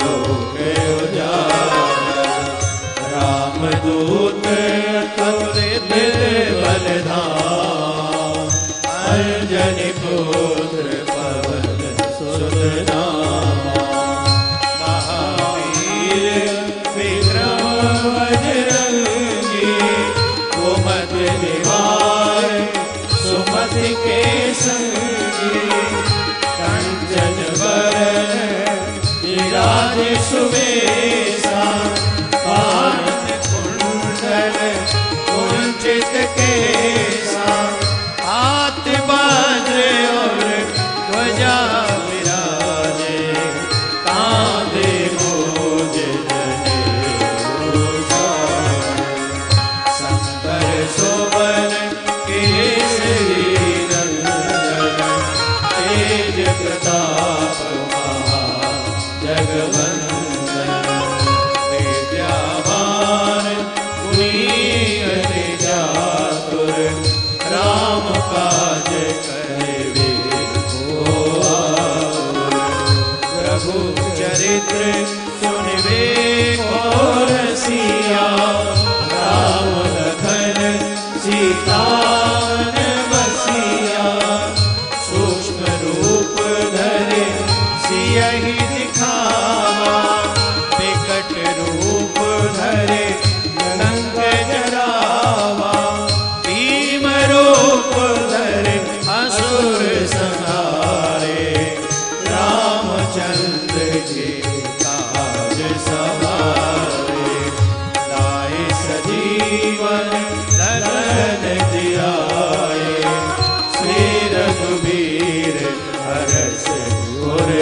ਲੋਕ ਉਜਾਰ ਰਾਮ ਦੂਤ அரசு ஒரு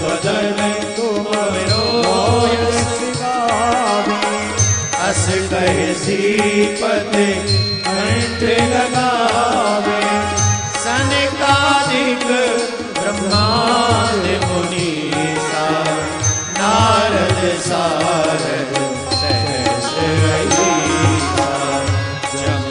भजन तुमरो अस कहे सीपत अंत लगावे सनकादिक ब्रह्मांड मुनीसा नारद सारद सहस जम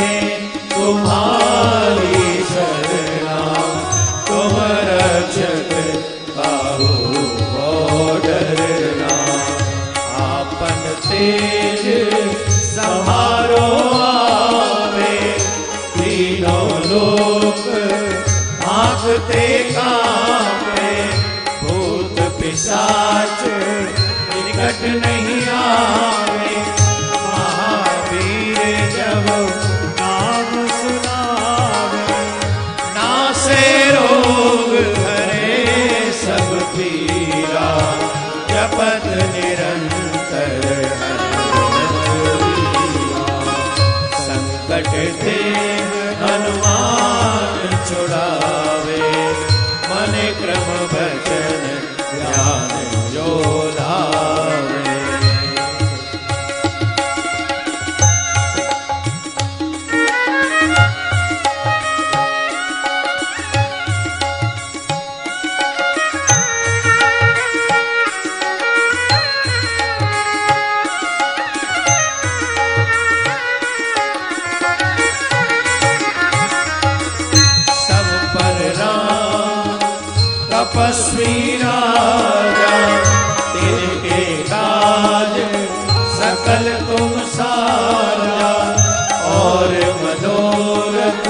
है तुम्हारा छुड़ावे मने सकल तुम सारा और मनोरथ,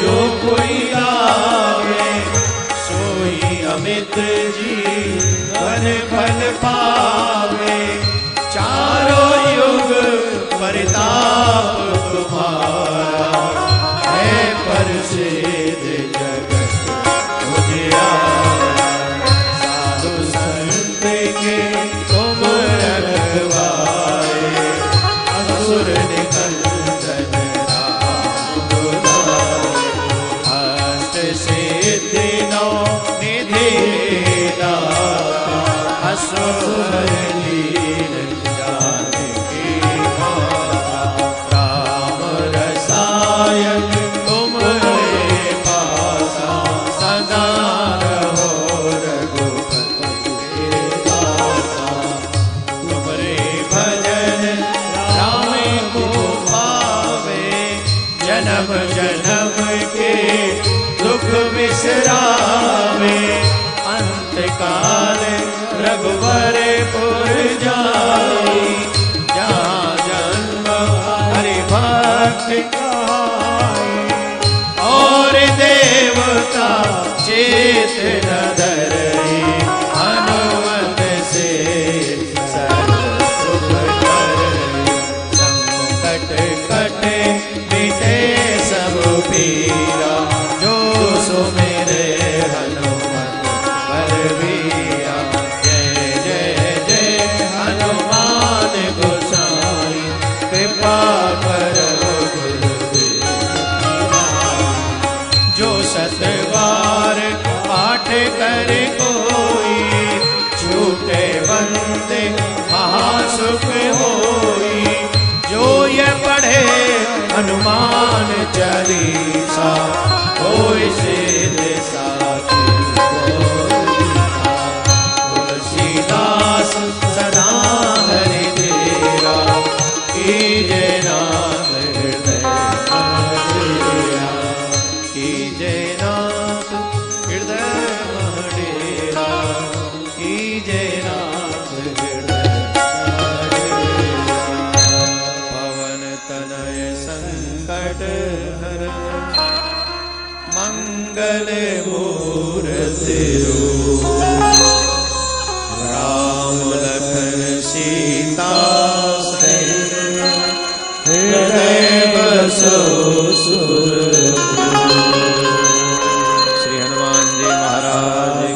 जो कोई आवे सोई अमित जी मन फल पावे। चारों युग परिताप तुम्हारा, है पर से जन्म जन्म के दुख विश्रामे अंत काल रघुवर पुर जाई। जहाँ जन्म हरि भक्त और देवता चेतना बंदे महासुख होई जो ये पढ़े हनुमान चालीसा हो तुलसीदास सदा हरि तेरा की मंगल मूर्ति राम लखन सीता हृदय सुर।